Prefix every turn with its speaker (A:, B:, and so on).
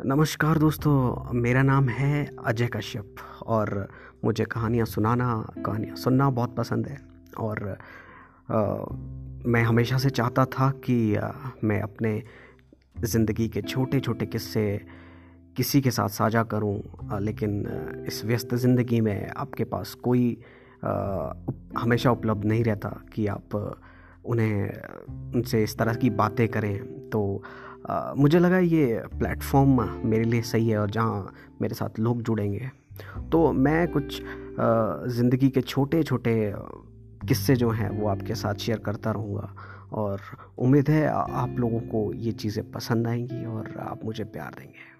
A: नमस्कार दोस्तों मेरा नाम है अजय कश्यप और मुझे कहानियाँ सुनाना कहानियाँ सुनना बहुत पसंद है। और आ, मैं हमेशा से चाहता था कि आ, मैं अपने ज़िंदगी के छोटे छोटे किस्से किसी के साथ साझा करूँ लेकिन इस व्यस्त ज़िंदगी में आपके पास कोई आ, हमेशा उपलब्ध नहीं रहता कि आप उन्हें उनसे इस तरह की बातें करें। तो मुझे लगा ये प्लेटफॉर्म मेरे लिए सही है और जहाँ मेरे साथ लोग जुड़ेंगे। तो मैं कुछ ज़िंदगी के छोटे छोटे किस्से जो हैं वो आपके साथ शेयर करता रहूँगा। और उम्मीद है आप लोगों को ये चीज़ें पसंद आएँगी और आप मुझे प्यार देंगे।